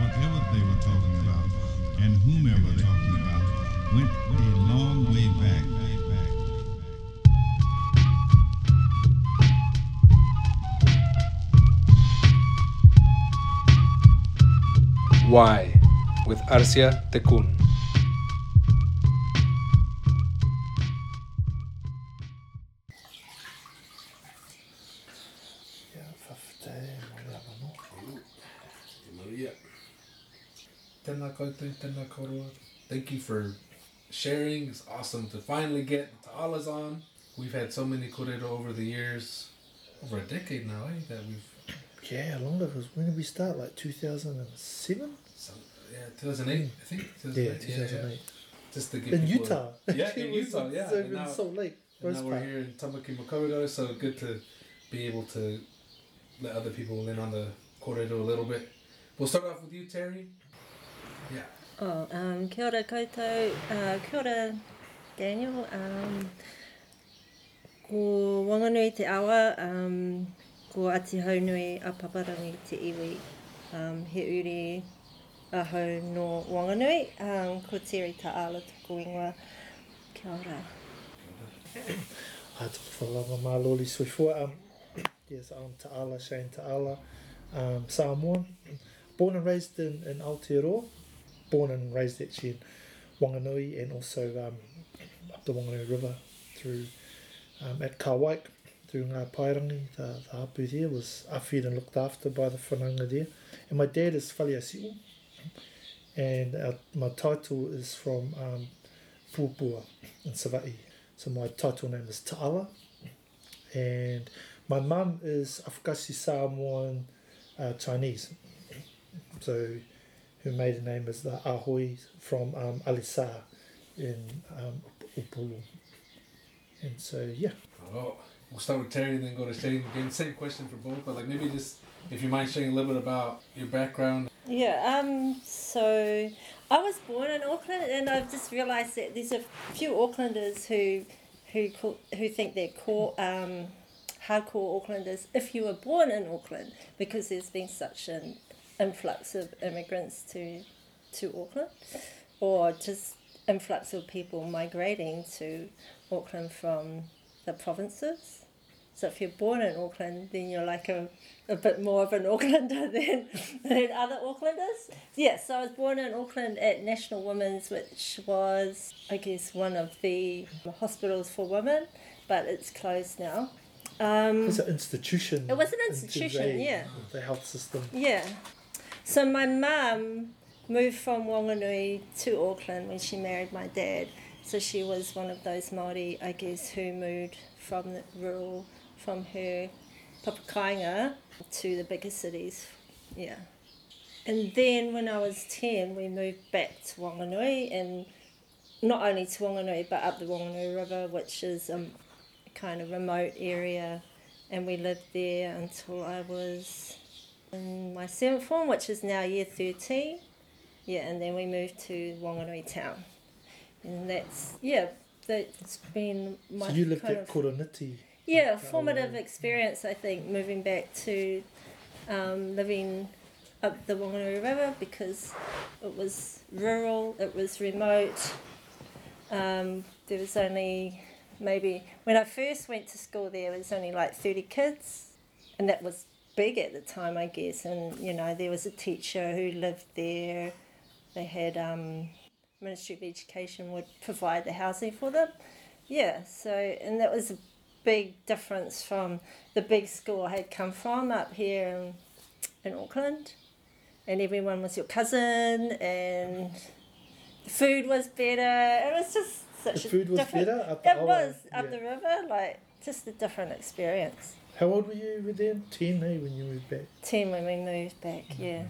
whatever they were talking about and whomever they were talking about went a long way back. Why with Arcia Tekun. Thank you for sharing. It's awesome to finally get Ta'ala's on. We've had so many korero over the years, over a decade now, eh? That we've, Yeah, longer. Because when did we start? Like 2007? some, yeah, 2008, I think. Yeah, 2008, 2008. Just to give In Utah. Yeah, in Utah, yeah. So And in now- Salt Lake. And now we're here in Tamaki Makaurau, so good to be able to let other people in on the korero a little bit. We'll start off with you, Terry. Yeah. Oh, um, kia ora koutou, uh, kia ora Daniel. Um, ko Wanganui te awa, um, ko Ati Haunui a Paparangi te iwi. Um, he uri a no Wanganui, um, ko Terry Ta'ala tuku ingoa. Kia ora. I took for lava loli sui fua. Um, yes, I'm Ta'ala, Shane Ta'ala, um, Samoan. Born and raised in, in Aotearoa. Born and raised actually in Wanganui and also um, up the Wanganui River through um, at Kawaik, through Ngā Pairangi. The, the hapu there was awhid and looked after by the whananga there. And my dad is Whaliasiu And our, my title is from um, Pūpua in Sava'i. So my title name is Ta'ala. And my mum is Afgasi Samoan uh, Chinese. So her a name is the Ahoy from um, Alisa in um, Upolu. And so, yeah. Oh, we'll start with Terry and then go to Shane again. Same question for both, but like maybe just if you mind sharing a little bit about your background. Yeah, um, so I was born in Auckland, and I've just realised that there's a few Aucklanders who who call, who think they're core, um, hardcore Aucklanders if you were born in Auckland, because there's been such an influx of immigrants to to Auckland, or just influx of people migrating to Auckland from the provinces. So if you're born in Auckland, then you're like a, a bit more of an Aucklander than, than other Aucklanders. Yes, so I was born in Auckland at National Women's, which was, I guess, one of the hospitals for women, but it's closed now. Um, was an institution. It was an institution, the- yeah. The health system. yeah. So my mum moved from Wanganui to Auckland when she married my dad. So she was one of those Māori, I guess, who moved from the rural, from her papakainga to the bigger cities. Yeah. And then when I was 10, we moved back to Wanganui and not only to Wanganui but up the Wanganui River, which is a kind of remote area. And we lived there until I was in my seventh form, which is now year 13. Yeah, and then we moved to Wanganui town. And that's, yeah, that's been my So you lived at Koroniti. yeah, like, formative experience, I think, moving back to um, living up the Wanganui River because it was rural, it was remote. Um, there was only maybe, when I first went to school there, there was only like 30 kids, and that was big at the time, I guess. And, you know, there was a teacher who lived there, they had um, Ministry of Education would provide the housing for them. Yeah, so, and that was a big difference from the big school I had come from up here in, in Auckland. And everyone was your cousin, and the food was better. It was just such The a food was different, better up the It was up yeah. the river, like just a different experience. How old were you then? 10, eh, when you moved back? 10 when we moved back, yeah.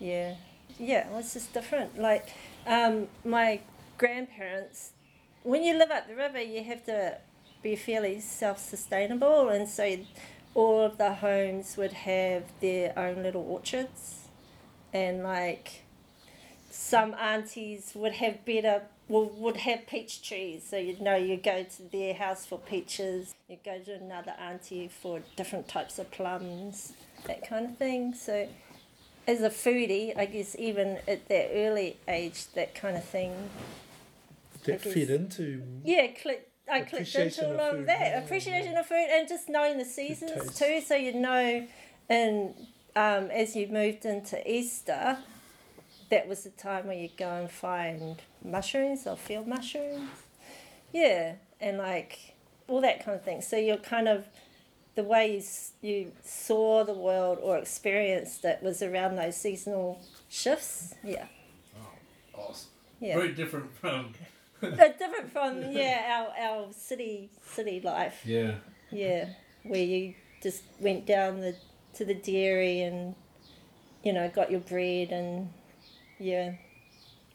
Yeah. Yeah, it was just different. Like, um, my grandparents, when you live up the river, you have to be fairly self sustainable, and so all of the homes would have their own little orchards, and like some aunties would have better well, would have peach trees so you'd know you go to their house for peaches you go to another auntie for different types of plums that kind of thing so as a foodie, I guess even at that early age, that kind of thing. That fed into Yeah. I clicked into a of lot of that yeah, appreciation of food and just knowing the seasons too. So you know, and um, as you moved into Easter, that was the time where you go and find mushrooms or field mushrooms. Yeah, and like all that kind of thing. So you're kind of the way you, you saw the world or experienced it was around those seasonal shifts. Yeah, Oh, Awesome. yeah. Very different from. Uh, different from yeah our, our city city life. Yeah. Yeah, where you just went down the to the dairy and you know got your bread and yeah,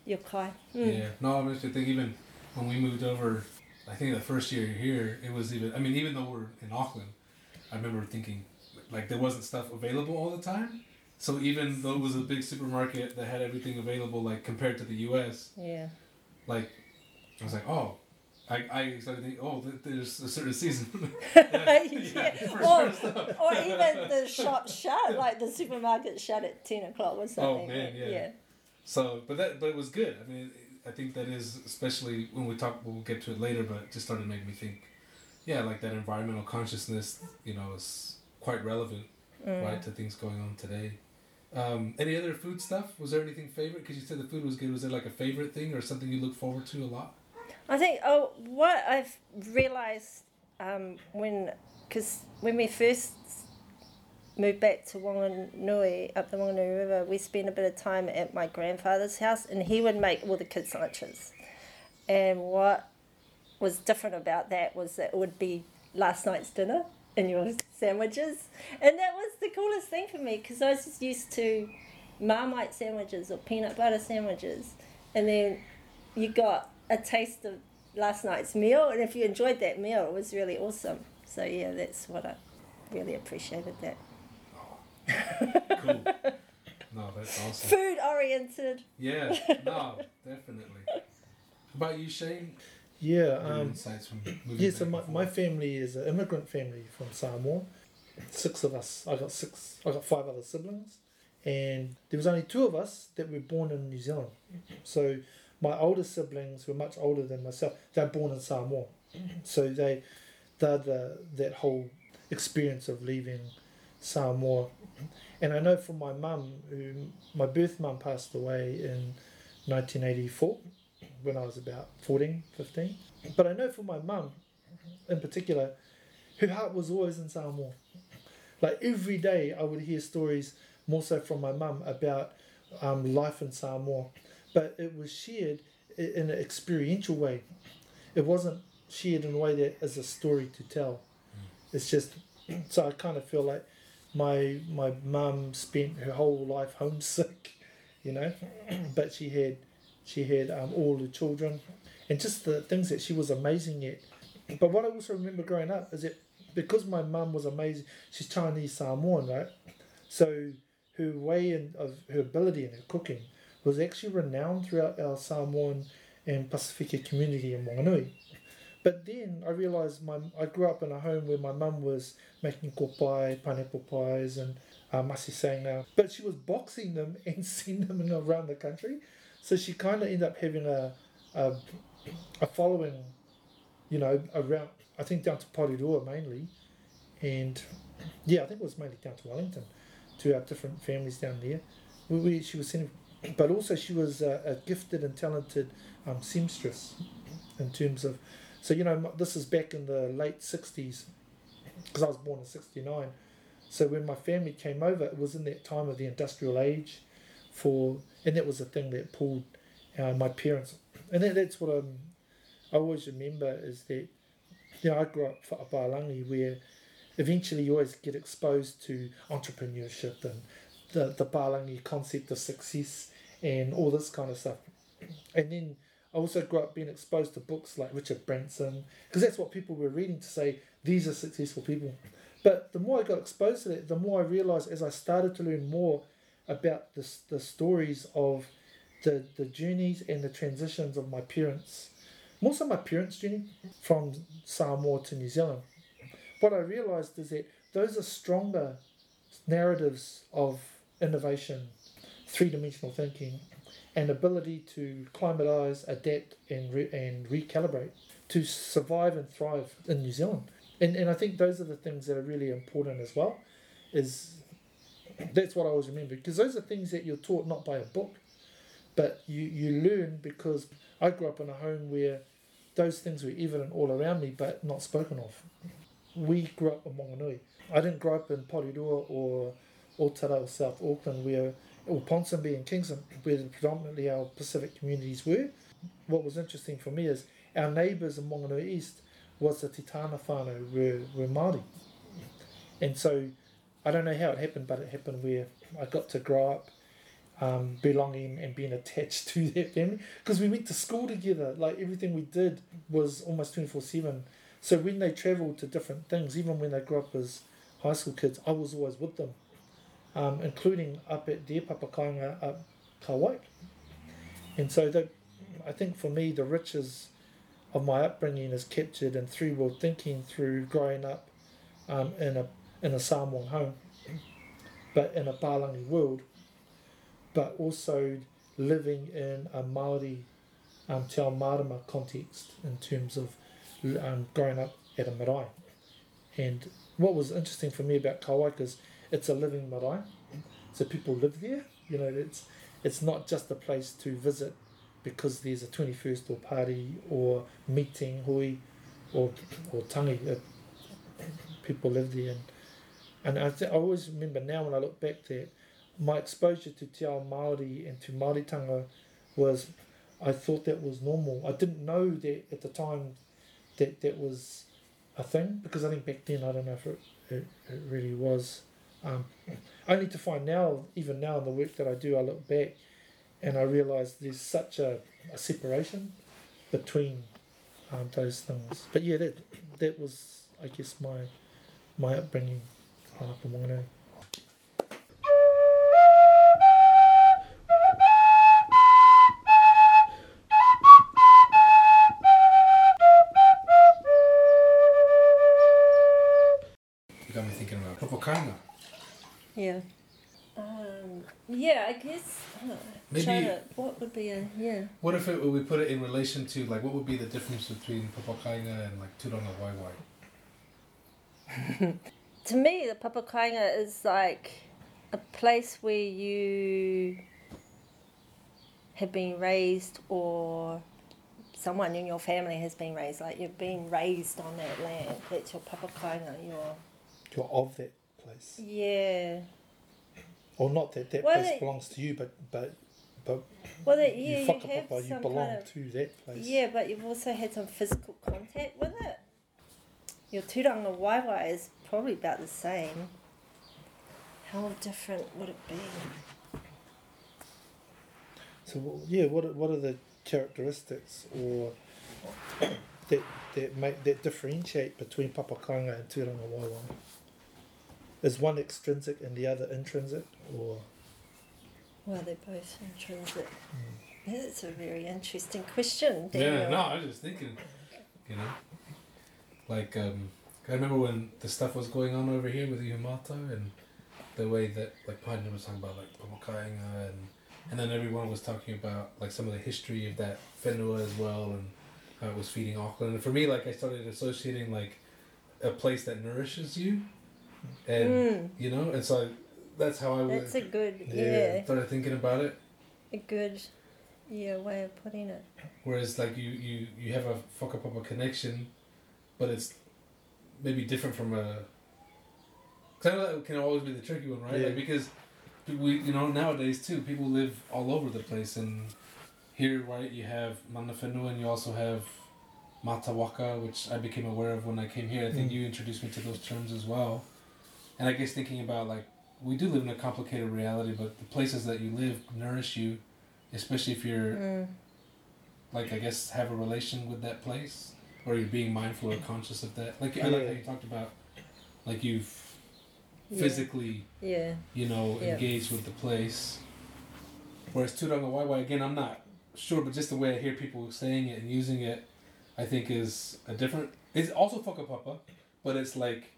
your kai. Mm. Yeah. No, I think even when we moved over, I think the first year here, it was even. I mean, even though we're in Auckland, I remember thinking like there wasn't stuff available all the time. So even though it was a big supermarket that had everything available, like compared to the U.S., Yeah, like I was like, oh. I, I started thinking, oh, there's a certain season. yeah. for Or, or even the shop shut, like the supermarket shut at ten o'clock or something. Oh, man, yeah. yeah. So, but that, but it was good. I mean, I think that is especially when we talk. We'll get to it later, but it just started to make me think. Yeah, like that environmental consciousness, you know, is quite relevant, Mm. right, to things going on today. Um, any other food stuff? Was there anything favorite? Because you said the food was good. Was there like a favorite thing or something you look forward to a lot? I think oh, what I've realised um, when, because when we first moved back to Wanganui, up the Wanganui River, we spent a bit of time at my grandfather's house, and he would make all the kids' lunches. And what was different about that was that it would be last night's dinner and your sandwiches, and that was the coolest thing for me because I was just used to Marmite sandwiches or peanut butter sandwiches, and then you got a taste of last night's meal, and if you enjoyed that meal, it was really awesome. So yeah, that's what I really appreciated. That Cool. no, that's awesome. food oriented. Yeah, no, definitely. How about you, Shane? yeah. Your Um, insights from moving yeah, so my, my family is an immigrant family from Samoa. Six of us. I got six. I got five other siblings, and there was only two of us that were born in New Zealand. So my older siblings were much older than myself. They're born in Samoa, so they they're the that whole experience of leaving Samoa. And I know from my mum, who my birth mum passed away in 1984 when I was about 14, 15. But I know from my mum in particular, her heart was always in Samoa. Like every day, I would hear stories more so from my mum about um, life in Samoa, but it was shared in an experiential way. It wasn't shared in a way that is a story to tell. It's just so I kind of feel like my my mum spent her whole life homesick, you know, but she had she had um, all the children and just the things that she was amazing at. But what I also remember growing up is that because my mum was amazing, she's Chinese Samoan, right? So her way in, of her ability in her cooking was actually renowned throughout our Samoan and Pacifica community in Wanganui. But then I realised my I grew up in a home where my mum was making kopai, pineapple pies, and uh, sanga. But she was boxing them and sending them around the country. So she kind of ended up having a, a, a following, you know, around, I think down to Porirua mainly. And yeah, I think it was mainly down to Wellington, to our different families down there. She was sending, but also she was a, a gifted and talented um, seamstress in terms of, so you know, this is back in the late 60s, because I was born in 69. So when my family came over, it was in that time of the industrial age for, and that was the thing that pulled uh, my parents. And that, that's what I'm, I always remember is that, you know, I grew up for Whaalangi where eventually you always get exposed to entrepreneurship and the, the Palangi concept of success and all this kind of stuff. And then I also grew up being exposed to books like Richard Branson because that's what people were reading to say these are successful people. But the more I got exposed to that, the more I realized as I started to learn more about the, the stories of the, the journeys and the transitions of my parents, more so my parents' journey from Samoa to New Zealand. What I realized is that those are stronger narratives of innovation three dimensional thinking, and ability to climatize, adapt, and re- and recalibrate to survive and thrive in New Zealand. And and I think those are the things that are really important as well. Is that's what I always remember because those are things that you're taught not by a book, but you you learn because I grew up in a home where those things were evident all around me, but not spoken of. We grew up in Wanganui. I didn't grow up in Porirua or or South Auckland, where or Ponsonby and Kingston, where predominantly our Pacific communities were. What was interesting for me is our neighbours in Wanganui East was the Titana whānau were, were Māori. And so I don't know how it happened, but it happened where I got to grow up um, belonging and being attached to that family because we went to school together. Like everything we did was almost 24 7. So when they travelled to different things, even when they grew up as high school kids, I was always with them, um, including up at their papakainga up Kawaii. And so that, I think for me, the riches of my upbringing is captured in three world thinking through growing up um, in a in a Samoan home, but in a Palangi world, but also living in a Maori um, Te Ao Marama context in terms of um, growing up at a marae. And what was interesting for me about Kawaika is it's a living marae, so people live there. You know, it's it's not just a place to visit because there's a 21st or party or meeting hui or, or tangi. It, people live there. And, and I, th- I always remember now when I look back that my exposure to Te Ao Māori and to Māoritanga was, I thought that was normal. I didn't know that at the time that that was a thing because I think back then, I don't know if it, it, it really was. Um, only to find now, even now in the work that I do, I look back and I realise there's such a, a separation between um, those things. But yeah, that that was, I guess, my my upbringing up in Wanganui. I guess. Uh, Maybe- China, what would be a yeah? What if it, we put it in relation to like what would be the difference between Papakainga and like Turangawaewae? To me, the papakainga is like a place where you have been raised or someone in your family has been raised. Like you've been raised on that land. That's your papakainga. Your You're of that place, yeah. Or not that that Well, place it- belongs to you, but but but Well, that, you yeah, you, have you belong kind of to that place. Yeah, but you've also had some physical contact with it. Your turangawaewae is probably about the same. How different would it be? So well, yeah, what what are the characteristics or that that make that differentiate between papakainga and turangawaewae? Is one extrinsic and the other intrinsic, or Well, they're both intrinsic. That's a very interesting question. Yeah, no, I was just thinking, you know, like um, I remember when the stuff was going on over here with the Yamato and the way that like Padna was talking about like Papakainga and and then everyone was talking about like some of the history of that whenua as well and how it was feeding Auckland. And for me, like I started associating like a place that nourishes you, and Mm, you know, and so I, that's how I would that's a good, Yeah. yeah, started thinking about it. a good, yeah, way of putting it. Whereas like you you you have a whakapapa connection, but it's maybe different from a. Cause I know that can always be the tricky one, right? Yeah. Like because we you know nowadays too people live all over the place and here right you have mana whenua and you also have matawaka which I became aware of when I came here. I think Mm. you introduced me to those terms as well, and I guess thinking about like we do live in a complicated reality, but the places that you live nourish you, especially if you're Mm. like I guess have a relation with that place, or you're being mindful or conscious of that. Like I like how you talked about, like you've physically, Yeah, you know, Yeah. engaged with the place. Whereas Turangawaewae, again, I'm not sure, but just the way I hear people saying it and using it, I think is a different. It's also whakapapa, but it's like,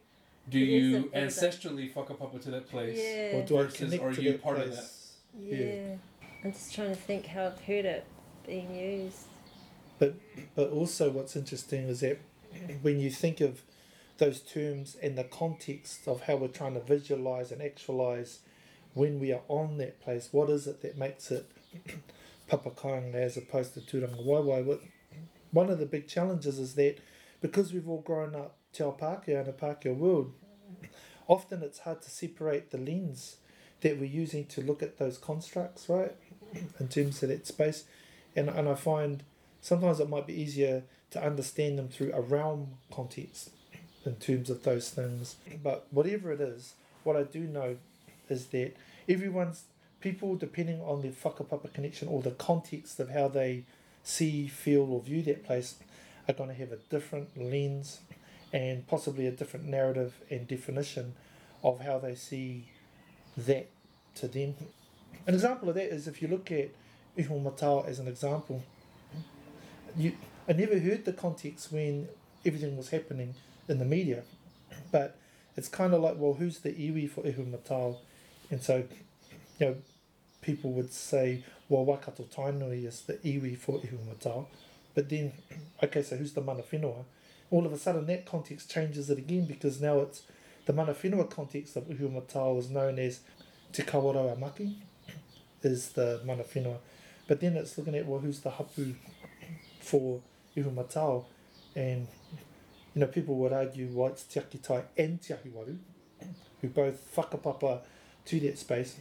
do It is a you bit of a- ancestrally whakapapa to that place? yeah. or do I Versus, connect are to you that part of place? Yeah. I'm just trying to think how I've heard it being used. But but also what's interesting is that when you think of those terms and the context of how we're trying to visualize and actualize when we are on that place, what is it that makes it papakainga as opposed to turangawaewae? What- One of the big challenges is that because we've all grown up te ao Pākehā in a Pākehā world, often it's hard to separate the lens that we're using to look at those constructs, right? In terms of that space. And, and I find sometimes it might be easier to understand them through a realm context in terms of those things. But whatever it is, what I do know is that everyone's people, depending on their whakapapa connection or the context of how they see, feel, or view that place, are going to have a different lens and possibly a different narrative and definition of how they see that to them. An example of that is if you look at Ihumatao as an example, you I never heard the context when everything was happening in the media, but it's kind of like, well, who's the iwi for Ihumatao? And so, you know, people would say, well, Waikato Tainui is the iwi for Iho Matao. But then, okay, so who's the mana whenua? All of a sudden, that context changes it again because now it's the mana whenua context of Ihumatao is known as Te Kawerau Maki, is the mana whenua. But then it's looking at, well, who's the hapu for Ihumatao? And, you know, people would argue, well, it's Te Akitai and Te Ahiwaru, who both whakapapa to that space.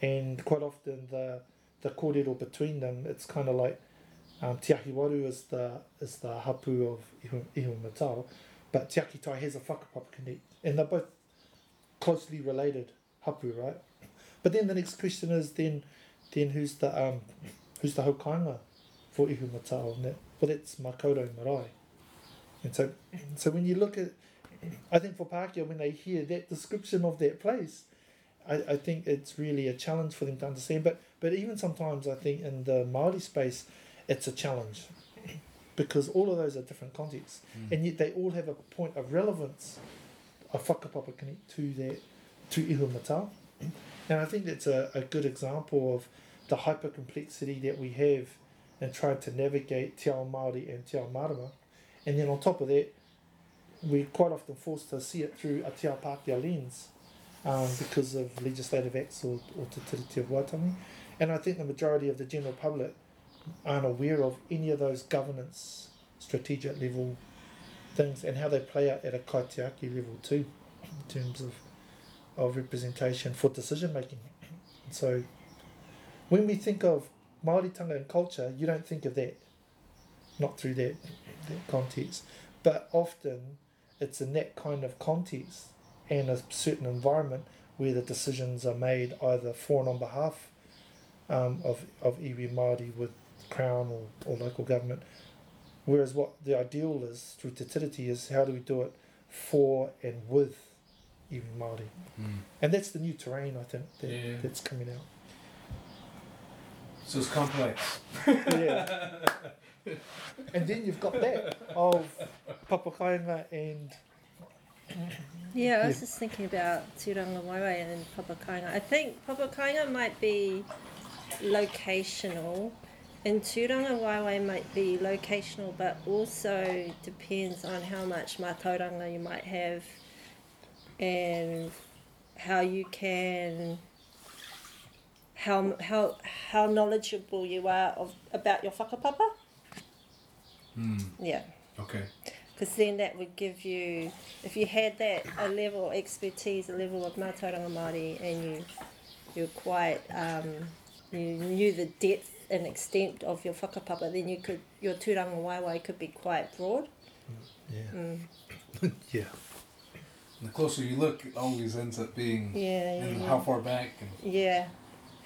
And quite often the the kōrero between them, it's kind of like um, Te Waru is the, is the hapu of Iho, Ihumatao, but Te Akitai has a whakapapa connect. And they're both closely related hapu, right? But then the next question is then then who's the um who's the hokanga for Ihumatao? And that, well, that's Makaurau Marae. And so, so when you look at, I think for Pākehā, when they hear that description of that place, I, I think it's really a challenge for them to understand. But but even sometimes I think in the Māori space, it's a challenge because all of those are different contexts, and yet they all have a point of relevance, a whakapapa connect to that, to Ihumatao. And I think that's a, a good example of the hyper complexity that we have in trying to navigate Te Ao Māori and Te Ao Marama. And then on top of that, we're quite often forced to see it through a Te Ao Pākehā lens um, because of legislative acts or, or Te Tiriti of Waitangi. And I think the majority of the general public aren't aware of any of those governance, strategic level things and how they play out at a kaitiaki level too, in terms of, of representation for decision making. So when we think of Māori tanga and culture, you don't think of that, not through that, that context. But often it's in that kind of context and a certain environment where the decisions are made either for and on behalf um, of, of iwi Māori with Crown or, or local government. Whereas what the ideal is through Te Tiriti is how do we do it for and with even Māori. Mm. And that's the new terrain, I think, that, Yeah. that's coming out. So it's complex. Yeah. and then you've got that of Papakainga and Yeah, I was Yeah. just thinking about Turangawaewae and Papakainga. I think Papakainga might be locational, and Turangawaewae might be locational, but also depends on how much mātauranga you might have and how you can. How, how, how knowledgeable you are of about your whakapapa. Mm. Yeah. Okay. because then that would give you, if you had that a level of expertise, a level of mātauranga Māori, and you you're quite um, you knew the depth and extent of your whakapapa, then you could your tūrangawaewae could be quite broad. yeah, Mm. yeah, the closer you look, it always ends up being Yeah, yeah, and yeah. how far back. And yeah.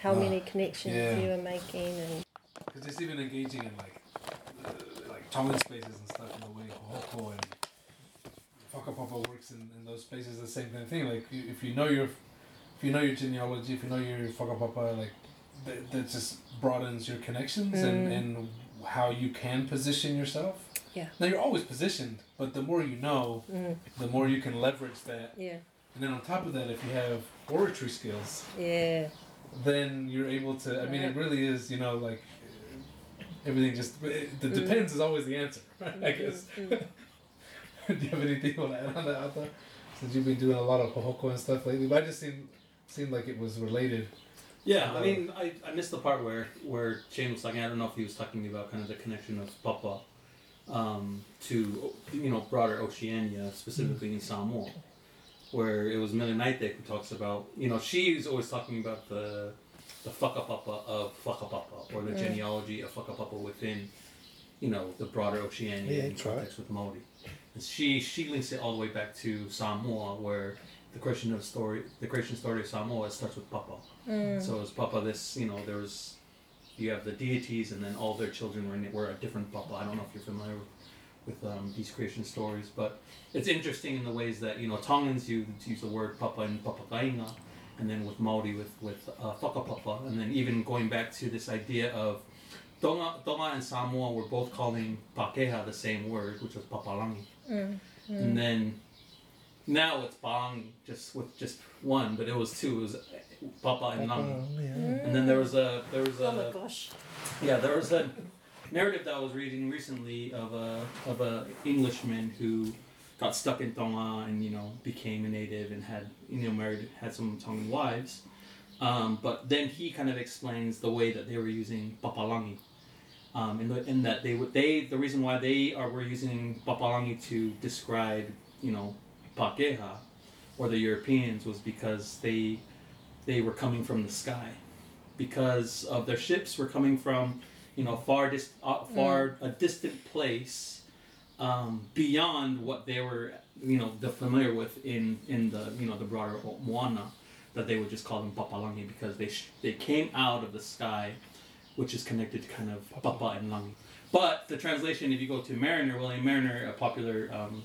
How Ah, many connections yeah. you were making, and Because it's even engaging in like uh, like tongue spaces and stuff in the way Hoko and Whakapapa works in, in those spaces the same kind of thing. Like you- if you know your if you know your genealogy, if you know your Whakapapa, like that, that just broadens your connections and, Mm. and how you can position yourself. Yeah. Now you're always positioned, but the more you know, mm, the more you can leverage that. yeah, And then on top of that, if you have oratory skills, yeah, then you're able to. I mean, it really is. You know, like everything. Just it, the Mm. depends is always the answer. right? I guess. Mm. Do you have anything you want to add on that, Alta? Since you've been doing a lot of pohoko and stuff lately, but I just seemed seemed like it was related. Yeah, I mean, I, I missed the part where where Shane was talking. I don't know if he was talking about kind of the connection of Papa um, to you know broader Oceania, specifically in Samoa, where it was Melanite who talks about you know she's always talking about the the whakapapa of whakapapa or the genealogy of whakapapa within you know the broader Oceania Yeah, in that's right. context with Maori. And she she links it all the way back to Samoa, where the creation of story the creation story of Samoa starts with Papa. Mm. So as Papa, this you know there was you have the deities, and then all their children were in were a different Papa. I don't know if you're familiar with, with um, these creation stories, but it's interesting in the ways that you know Tongans use use the word Papa and Papakainga, and then with Maori with with uh, Whakapapa, and then even going back to this idea of Tonga, Tonga and Samoa were both calling Pakeha the same word, which was Papalangi, Mm. and then now it's Bong, just with just one, but it was two. It was Papa and Langi. Uh, yeah. And then there was a there was Oh my a gosh. yeah there was a narrative that I was reading recently of a of a Englishman who got stuck in Tonga and you know became a native and had you know married had some Tongan wives, um, but then he kind of explains the way that they were using papalangi, um, in, the, in that they would they the reason why they are were using papalangi to describe you know pakeha or the Europeans was because they they were coming from the sky. Because of their ships were coming from you know far dis- uh, far a distant place um, beyond what they were you know the familiar with in in the you know the broader Moana that they would just call them papalangi because they sh- they came out of the sky which is connected to kind of papa and langi. But the translation if you go to Mariner William Mariner a popular um,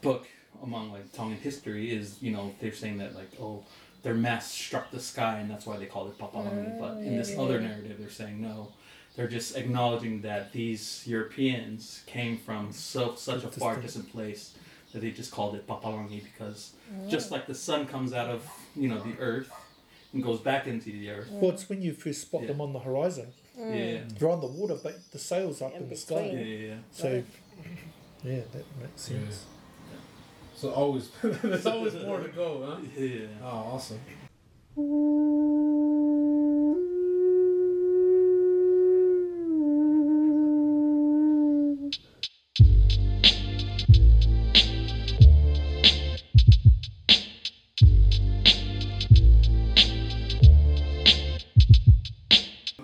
book among like Tongan history is you know they're saying that like oh their mast struck the sky and that's why they called it papalangi but in this Oh, other yeah. narrative they're saying no they're just acknowledging that these Europeans came from so such a far Distant. distant place that they just called it papalangi because oh. just like the sun comes out of you know the earth and goes back into the earth Well, it's when you first spot Yeah. them on the horizon. yeah mm. They're on the water, but the sail's up In in the yeah sky. between. yeah yeah So, yeah, that makes sense. So always, there's always more to go, huh? yeah Oh, awesome.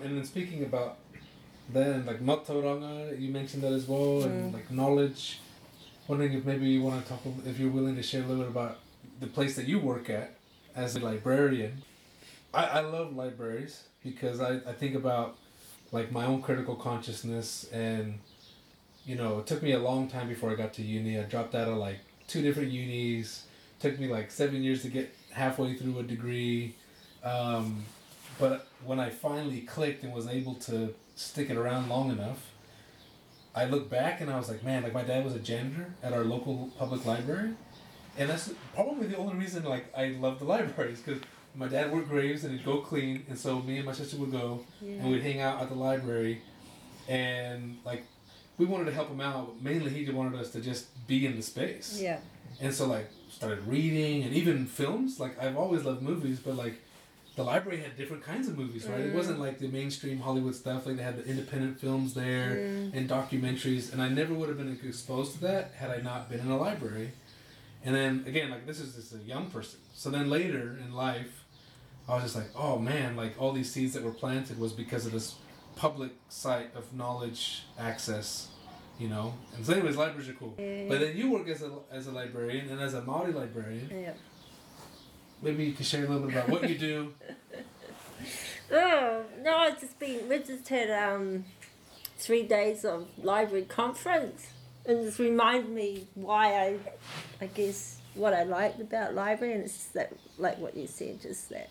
And then speaking about then like Mātauranga, you mentioned that as well, and mm. like knowledge. Wondering if maybe you want to talk, if you're willing to share a little bit about the place that you work at as a librarian. I, I love libraries because I, I think about like my own critical consciousness and you know it took me a long time before I got to uni. I dropped out of like two different unis. Took me like seven years to get halfway through a degree. Um, but when I finally clicked and was able to stick it around long enough, I look back and I was like, man, like my dad was a janitor at our local public library, and that's probably the only reason like I love the libraries because my dad worked graves and he'd go clean, and so me and my sister would go and we'd hang out at the library, and like we wanted to help him out. But Mainly, he just wanted us to just be in the space. Yeah. And so like started reading and even films. Like I've always loved movies, but like the library had different kinds of movies, right? It wasn't mm. like the mainstream Hollywood stuff. Like they had the independent films there mm. and documentaries, and I never would have been exposed to that had I not been in a library. And then again, like this is just a young person. So then later in life, I was just like, oh man, like all these seeds that were planted was because of this public site of knowledge access, you know. And so, anyways, libraries are cool. But then you work as a as a librarian and as a Maori librarian. Yeah. Maybe you can share a little bit about what you do. Oh no, I've just been. We just had um, three days of library conference, and just remind me why I, I guess what I liked about library, and it's that like what you said, just that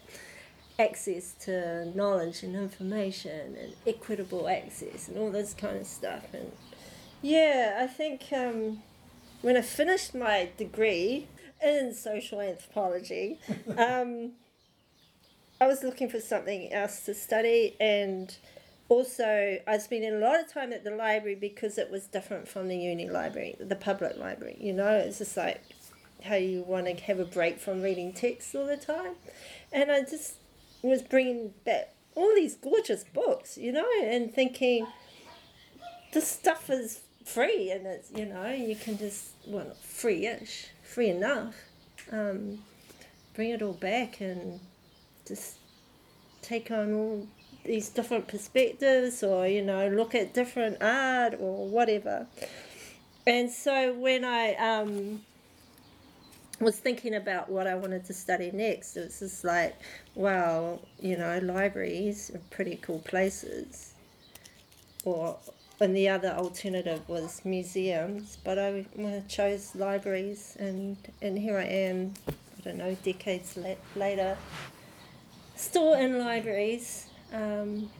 access to knowledge and information and equitable access and all this kind of stuff. And yeah, I think um, when I finished my degree in social anthropology. Um, I was looking for something else to study, and also I spent a lot of time at the library because it was different from the uni library, the public library. You know, it's just like how you want to have a break from reading texts all the time, and I just was bringing back all these gorgeous books, you know, and thinking this stuff is free and it's you know you can just well not free-ish free enough um, bring it all back and just take on all these different perspectives or you know look at different art or whatever. And so when i um, was thinking about what i wanted to study next it was just like well you know libraries are pretty cool places. Or and the other alternative was museums, but I chose libraries, and and here I am. I don't know, decades la- later, still in libraries. Um,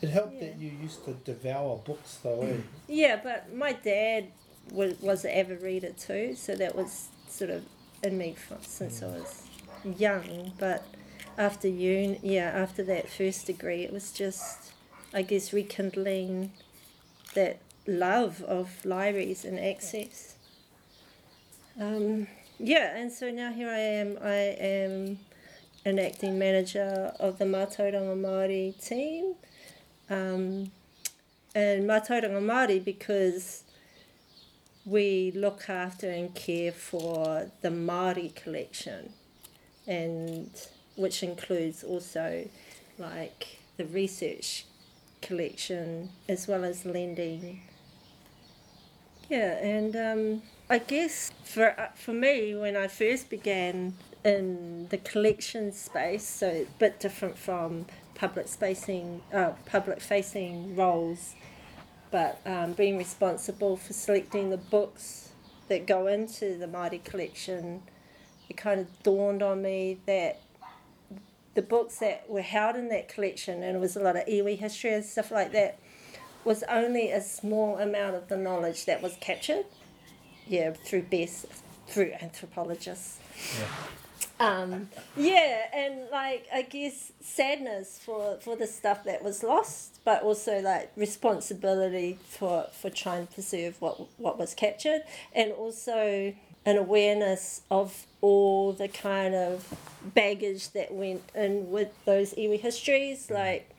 It helped Yeah. that you used to devour books, though. Eh? yeah, but my dad was was an avid reader too, so that was sort of in me from, since I was young. But after uni, yeah, after that first degree, it was just, I guess, rekindling that love of libraries and access. Um, yeah, and so now here I am. I am an acting manager of the Mātauranga Māori team. Um, and Mātauranga Māori because we look after and care for the Māori collection, and which includes also like the research collection as well as lending. Yeah, and um, I guess for uh, for me when I first began in the collection space, so a bit different from public spacing, uh, public facing roles, but um, being responsible for selecting the books that go into the Māori collection, it kind of dawned on me that the books that were held in that collection, and it was a lot of iwi history and stuff like that, was only a small amount of the knowledge that was captured. Yeah, through best, through anthropologists. Yeah. Um, yeah, and like I guess sadness for for the stuff that was lost, but also like responsibility for for trying to preserve what what was captured, and also an awareness of all the kind of baggage that went in with those iwi histories, mm-hmm. like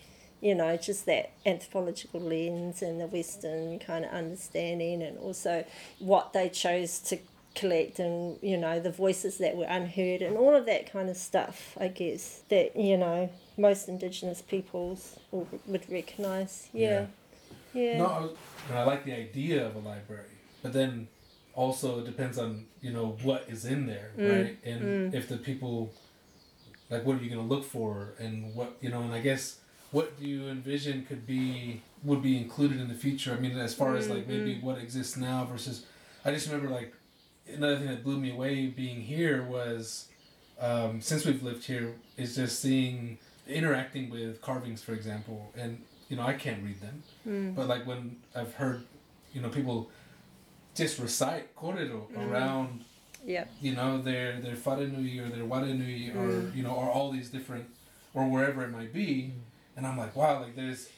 you know, just that anthropological lens and the Western kind of understanding, and also what they chose to collect, and you know, the voices that were unheard, and all of that kind of stuff. I guess that you know most Indigenous peoples would recognise. Yeah, yeah, No, I, was- I like the idea of a library, but then also it depends on you know what is in there, Mm, right? And if the people, like, what are you going to look for, and what you know, and I guess what do you envision could be would be included in the future? I mean, as far as like maybe what exists now versus, I just remember like another thing that blew me away being here was um, since we've lived here is just seeing interacting with carvings, for example, and you know I can't read them, but like when I've heard, you know, people just recite korero mm-hmm. around, yeah, you know, their their wharenui or their warenui or mm. you know or all these different or wherever it might be, mm. and I'm like, wow, like there's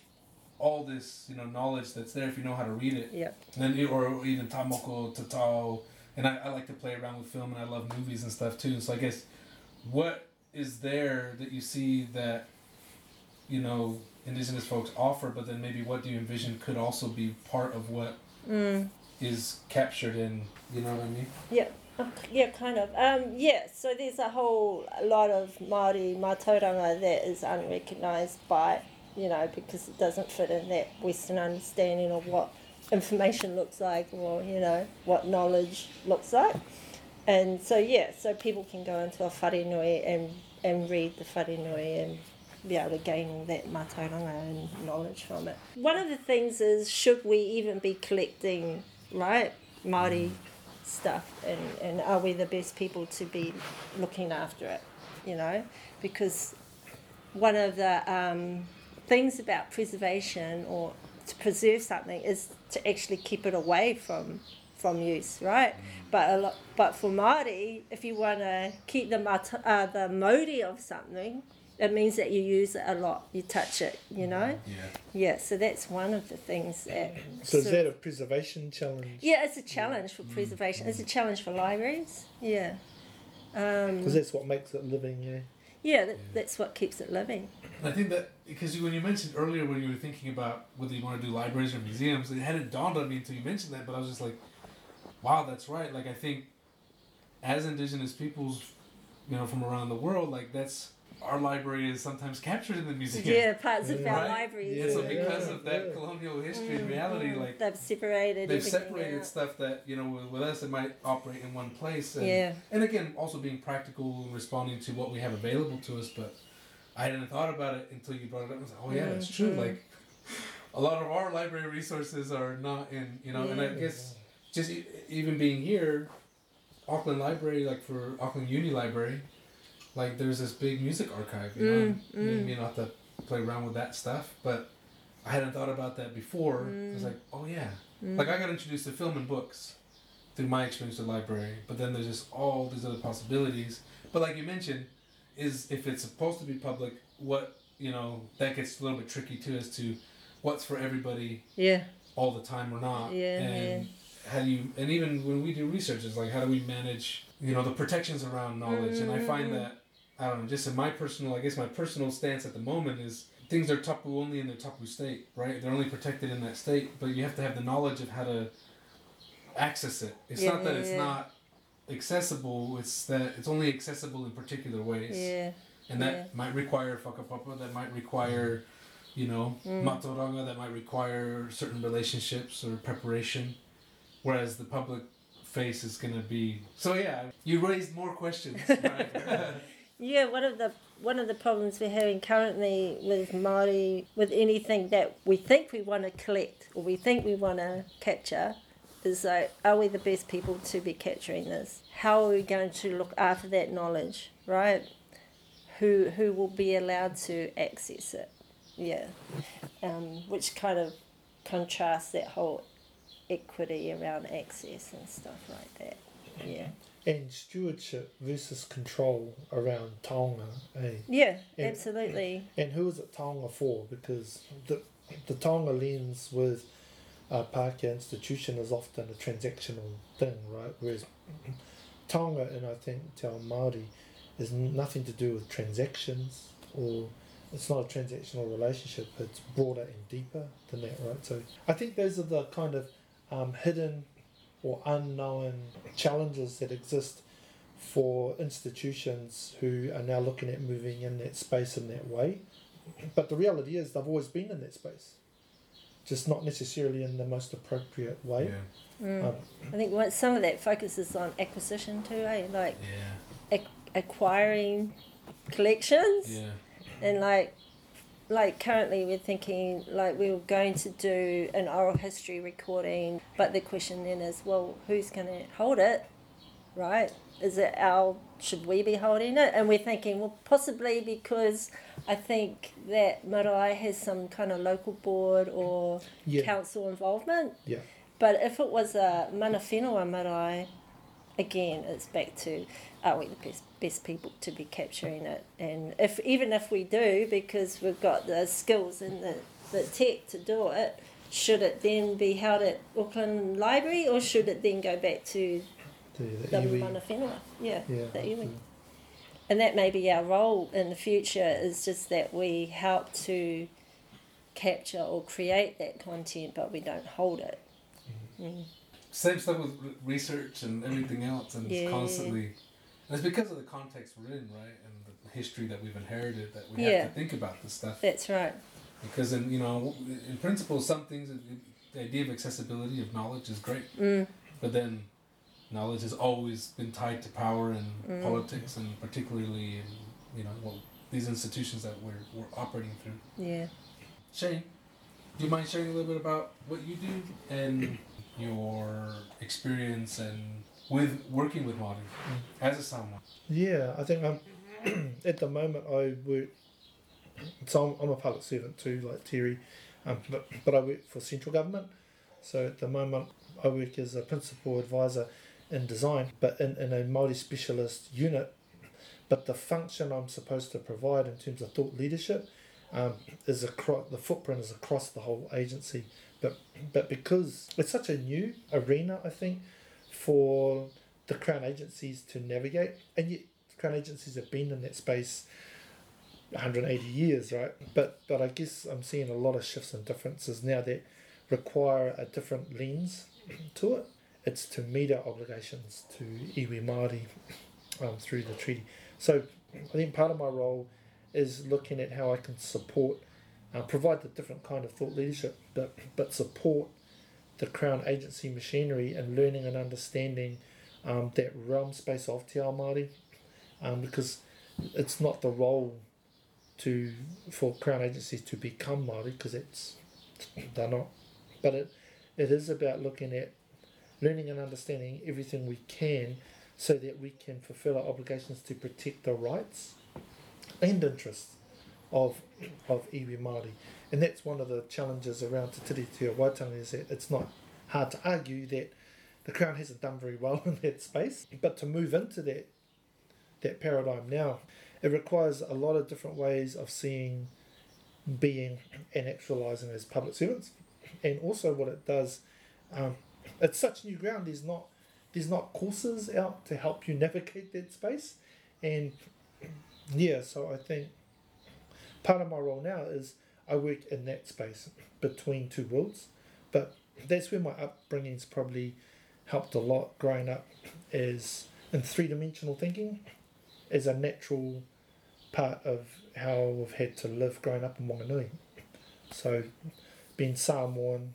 all this you know knowledge that's there if you know how to read it. yeah. And then or even tamoko, tatau, and I, I like to play around with film and I love movies and stuff too. So I guess what is there that you see that you know indigenous folks offer, but then maybe what do you envision could also be part of what mm. Is captured in you know what I mean? Yeah, yeah, kind of. Um, yeah, so there's a whole lot of Māori mātauranga that is unrecognised by, you know, because it doesn't fit in that Western understanding of what information looks like or, you know, what knowledge looks like. And so, yeah, so people can go into a wharenui and, and read the wharenui and be able to gain all that mātauranga and knowledge from it. One of the things is, should we even be collecting, right, Māori stuff and, and are we the best people to be looking after it you know? Because one of the um, things about preservation or to preserve something is to actually keep it away from from use right? But a lot, but for Māori if you want to keep the mata, uh, the of something it means that you use it a lot. You touch it, you know. Yeah. Yeah. So that's one of the things that. So is that a preservation challenge? yeah, it's a challenge for preservation. It's a challenge for libraries. Yeah. Um, Because that's what makes it living. Yeah. yeah, that, that's what keeps it living. I think that because you, when you mentioned earlier when you were thinking about whether you want to do libraries or museums, it hadn't dawned on me until you mentioned that. But I was just like, wow, that's right. Like I think as Indigenous peoples, you know, from around the world, like that's our library is sometimes captured in the museum. Yeah, parts of our Right? libraries. And so because yeah, of that yeah. colonial history and Mm, reality, mm, like they've separated. they've separated out. stuff that you know with, with us it might operate in one place. And, Yeah. and again, also being practical and responding to what we have available to us. But I hadn't thought about it until you brought it up. I was like, oh yeah, that's true. Mhm. Like a lot of our library resources are not in you know, and I guess just e- even being here, Auckland Library, like for Auckland Uni Library, like there's this big music archive. You know, Mm, you, mm. you know, have to play around with that stuff, but. I hadn't thought about that before. I was Mm. like, oh yeah, Mm. like I got introduced to film and books through my experience with the library, but then there's just all these other possibilities. But like you mentioned, is if it's supposed to be public, what you know that gets a little bit tricky too as to what's for everybody yeah. all the time or not. Yeah, and how do you and even when we do research, it's like how do we manage you know the protections around knowledge? And I find Mm. that I don't know, just in my personal, I guess my personal stance at the moment is things are tapu only in their tapu state, right? They're only protected in that state, but you have to have the knowledge of how to access it. It's Yeah, not that yeah, it's yeah. not accessible, it's that it's only accessible in particular ways. Yeah. And that might require whakapapa, that might require, you know, Mm. mātauranga, that might require certain relationships or preparation. Whereas the public face is going to be. So, yeah, you raised more questions. Right? Yeah, one of the one of the problems we're having currently with Māori, with anything that we think we want to collect or we think we want to capture, is like, are we the best people to be capturing this? How are we going to look after that knowledge, right? Who who will be allowed to access it? Yeah, um, which kind of contrasts that whole equity around access and stuff like that. Yeah, And stewardship versus control around taonga, eh? yeah, Yeah. absolutely. And who is it taonga for? Because the the taonga lens with a Pākehā institution is often a transactional thing, right? Whereas taonga, and I think Te Ao Māori, is nothing to do with transactions or it's not a transactional relationship. It's broader and deeper than that, right? So I think those are the kind of um, hidden or unknown challenges that exist for institutions who are now looking at moving in that space in that way. But the reality is, they've always been in that space, just not necessarily in the most appropriate way. Mm. Um, I think what, some of that focuses on acquisition too, eh? Like yeah. ac- acquiring collections Yeah. and like like currently we're thinking like we were going to do an oral history recording but the question then is well who's going to hold it right is it our should we be holding it and we're thinking well possibly because i think that marae has some kind of local board or Yeah. council involvement Yeah. but if it was a mana whenua marae, again, it's back to are we the best, best people to be capturing it? And if even if we do, because we've got the skills and the, the tech to do it, should it then be held at Auckland Library or should it then go back to The, the the iwi. mana whenua? Yeah, Yeah. the iwi. And that may be our role in the future is just that we help to capture or create that content, but we don't hold it. Mm. Same stuff with research and everything else, and Yeah. it's constantly. And it's because of the context we're in, right, and the history that we've inherited that we Yeah. have to think about this stuff. That's right. Because in you know, in principle, some things, the idea of accessibility of knowledge is great, Mm. but then knowledge has always been tied to power and Mm. politics, and particularly in you know well, these institutions that we're we're operating through. Yeah. Shane, do you mind sharing a little bit about what you do and your experience and with working with Māori as a Samoan? Yeah, I think I'm at the moment I work. So I'm, I'm a public servant too, like Terry, um, but but I work for central government. So at the moment I work as a principal advisor in design, but in, in a multi specialist unit. but the function I'm supposed to provide in terms of thought leadership um, is across the footprint is across the whole agency. But but because it's such a new arena, I think for the crown agencies to navigate, and yet crown agencies have been in that space 180 years, right? But but I guess I'm seeing a lot of shifts and differences now that require a different lens to it. It's to meet our obligations to iwi Māori um, through the treaty. So I think part of my role is looking at how I can support, uh, provide the different kind of thought leadership, but but support the Crown agency machinery and learning and understanding um, that realm space of Te Ao Māori, um, because it's not the role to for Crown agencies to become Māori because it's they're not, but it it is about looking at learning and understanding everything we can so that we can fulfill our obligations to protect the rights and interests of of iwi Māori. And that's one of the challenges around Te Tiriti o Waitangi is that it's not hard to argue that the Crown hasn't done very well in that space. But to move into that that paradigm now, it requires a lot of different ways of seeing being and actualizing as public servants. And also what it does, um, it's such new ground, there's not there's not courses out to help you navigate that space. And yeah, so I think part of my role now is I work in that space between two worlds, but that's where my upbringing's probably helped a lot growing up is in three dimensional thinking is a natural part of how we've had to live growing up in Wanganui. So being Samoan,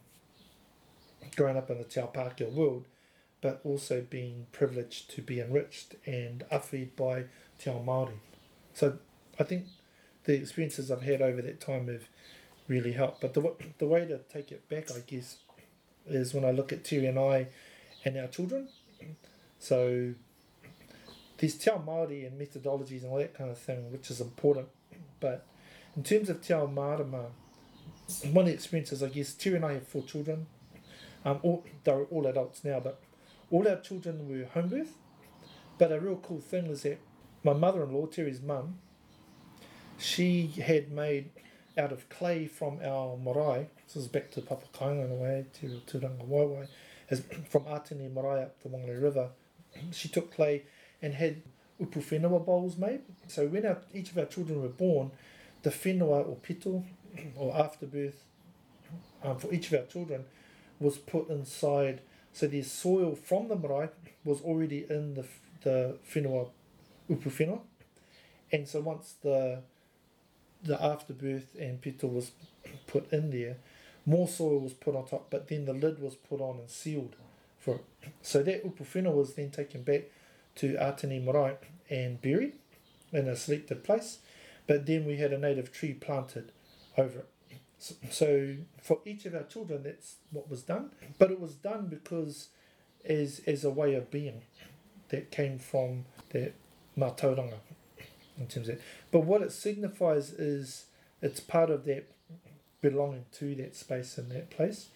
growing up in the Te Ao world, but also being privileged to be enriched and awhi'd by Te Ao Māori. So I think the experiences I've had over that time have really helped. But the, the way to take it back, I guess, is when I look at Terry and I and our children. So there's Te Ao Māori and methodologies and all that kind of thing, which is important. But in terms of Te Ao Marama, one of the experiences, I guess, Terry and I have four children. Um, all, they're all adults now, but all our children were home birth. But a real cool thing is that my mother-in-law, Terry's mum, she had made out of clay from our marae, this is back to Papakainga in a way, Te Turangawaewae, as from Atene marae up the Wanganui River, she took clay and had ipu whenua bowls made. So when our, each of our children were born, the whenua or pito, or afterbirth, um, for each of our children, was put inside so the soil from the marae was already in the, the whenua, ipu whenua. And so once the the afterbirth and pito was put in there, more soil was put on top, but then the lid was put on and sealed for it. So that ipu was then taken back to Atene Marae and buried in a selected place. But then we had a native tree planted over it. So for each of our children, that's what was done. But it was done because as as a way of being that came from that mātauranga in terms of that. But what it signifies is it's part of that belonging to that space and that place.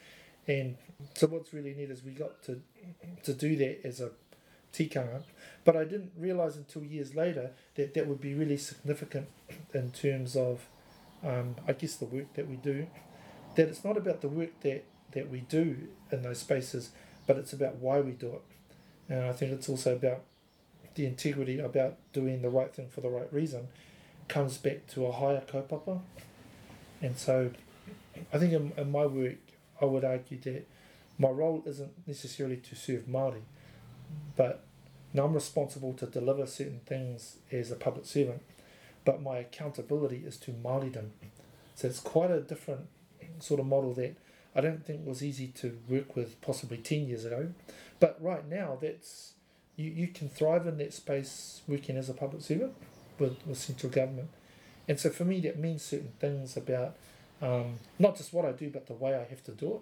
And so what's really neat is we got to to do that as a tikanga. But I didn't realise until years later that that would be really significant in terms of um, I guess the work that we do, that it's not about the work that, that we do in those spaces, but it's about why we do it. And I think it's also about the integrity about doing the right thing for the right reason comes back to a higher kaupapa. And so I think in, in my work, I would argue that my role isn't necessarily to serve Māori, but now I'm responsible to deliver certain things as a public servant but my accountability is to Māoridom. So it's quite a different sort of model that I don't think was easy to work with possibly 10 years ago. But right now, that's you, you can thrive in that space working as a public servant with, with central government. And so for me, that means certain things about um, not just what I do, but the way I have to do it.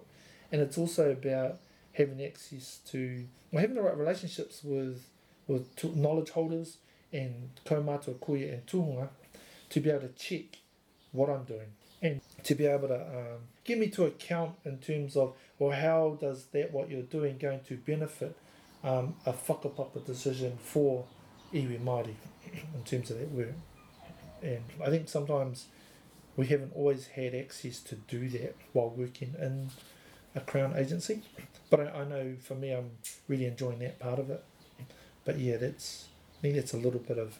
And it's also about having access to, well, having the right relationships with, with knowledge holders and kaumātua kuia and tohunga to be able to check what I'm doing and to be able to um, get me to account in terms of well how does that what you're doing going to benefit um, a whakapapa decision for iwi Māori in terms of that work. And I think sometimes we haven't always had access to do that while working in a Crown agency. But I, I know for me, I'm really enjoying that part of it. But yeah, that's I think that's a little bit of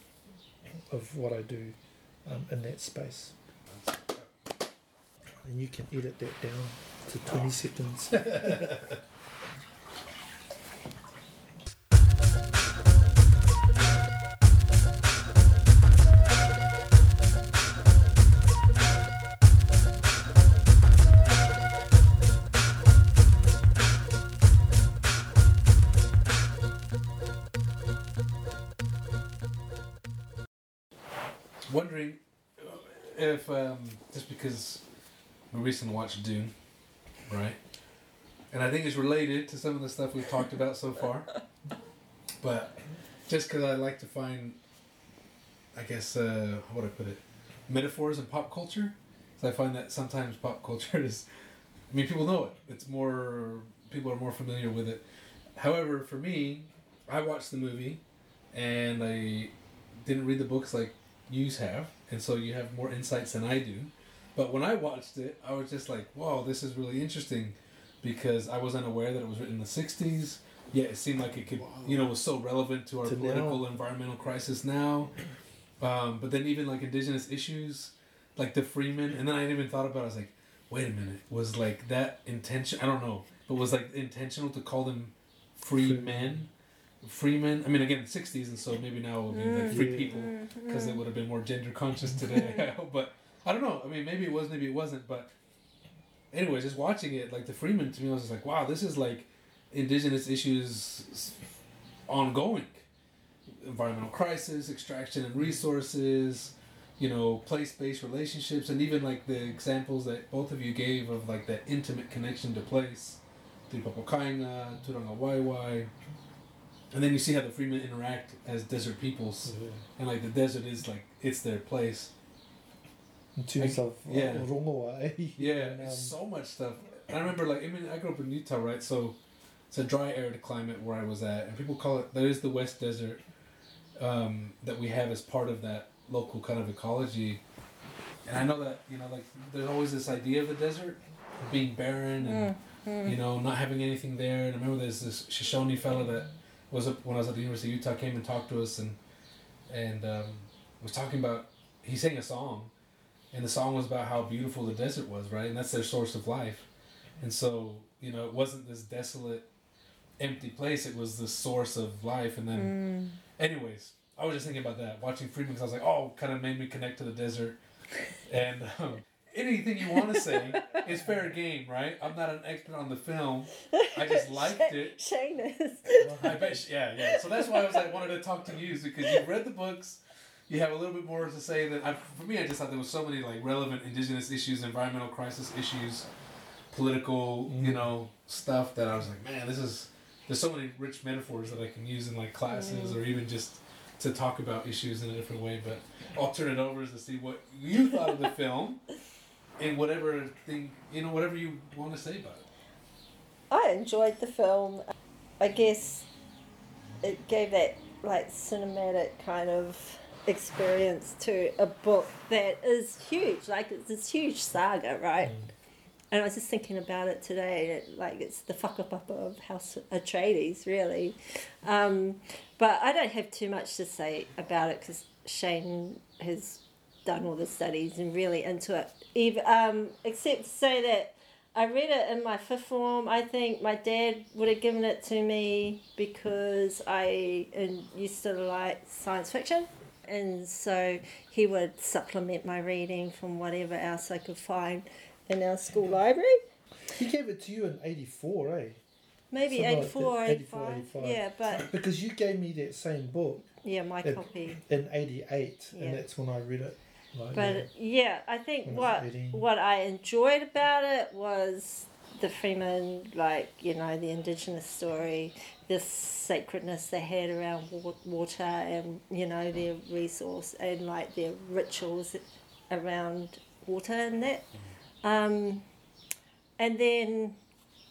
of what I do um, in that space. And you can edit that down to 20 seconds. Wondering if um, just because we recently watched Dune, right? And I think it's related to some of the stuff we've talked about so far. But just because I like to find, I guess, uh, how would I put it, metaphors in pop culture. So I find that sometimes pop culture is, I mean, people know it. It's more, people are more familiar with it. However, for me, I watched the movie and I didn't read the books like you have. And so you have more insights than I do. But when I watched it, I was just like, "Whoa, this is really interesting," because I was unaware that it was written in the '60s. Yet it seemed like it could, you know, was so relevant to our To political now. environmental crisis now. Um, but then even like indigenous issues, like the Fremen, and then I even thought about. it, I was like, "Wait a minute, was like that intention? I don't know, but was like intentional to call them Free men." Fremen. I mean, again, '60s, and so maybe now it would be like mm. free Yeah. people because it mm-hmm. would have been more gender conscious today. but I don't know. I mean, maybe it was, maybe it wasn't. But anyways, just watching it, like the Fremen to me, I was just like, wow, this is like indigenous issues ongoing, environmental crisis, extraction and resources, you know, place-based relationships, and even like the examples that both of you gave of like that intimate connection to place, through Papakainga, Turanga Waiwai. And then you see how the Fremen interact as desert peoples and like the desert is like it's their place. In terms of Yeah. yeah. rongoa, eh? Yeah, And, um, so much stuff. And I remember like I mean I grew up in Utah, right? So it's a dry arid climate where I was at, and people call it that is the West Desert um, that we have as part of that local kind of ecology. And I know that you know like there's always this idea of the desert being barren and Mm, you know, not having anything there. And I remember there's this Shoshone fella that was up when I was at the University of Utah, came and talked to us and and um, was talking about. He sang a song, and the song was about how beautiful the desert was, right? And that's their source of life. And so you know, it wasn't this desolate, empty place. It was the source of life. And then, mm. anyways, I was just thinking about that watching Fremen because I was like, oh, kind of made me connect to the desert. And um, anything you want to say is fair game, right? I'm not an expert on the film. I just liked it. Shane is. I bet, sh- yeah, yeah. So that's why I was like, wanted to talk to you is because you've read the books. You have a little bit more to say than I. For me, I just thought there was so many like relevant indigenous issues, environmental crisis issues, political, you mm-hmm. know, stuff that I was like, man, this is. There's so many rich metaphors that I can use in like classes mm-hmm. or even just to talk about issues in a different way. But I'll turn it over to see what you thought of the film, and whatever thing you know, whatever you want to say about it. I enjoyed the film. I guess it gave that like cinematic kind of experience to a book that is huge. Like it's this huge saga, right? And I was just thinking about it today. It, like it's the whakapapa of House Atreides, really. Um, but I don't have too much to say about it because Shane has done all the studies and really into it. Even, um, except to say that I read it in my fifth form. I think my dad would have given it to me because I used to like science fiction. And so he would supplement my reading from whatever else I could find in our school library. He gave it to you in 84, eh? Maybe Something like 84, that, 85. Yeah, but Because you gave me that same book yeah, my copy. in 88, Yeah. and that's when I read it. Like, But yeah, I think what 18. what I enjoyed about it was the Fremen, like you know, the indigenous story, this sacredness they had around water, and you know their resource and like their rituals around water and that. Um, and then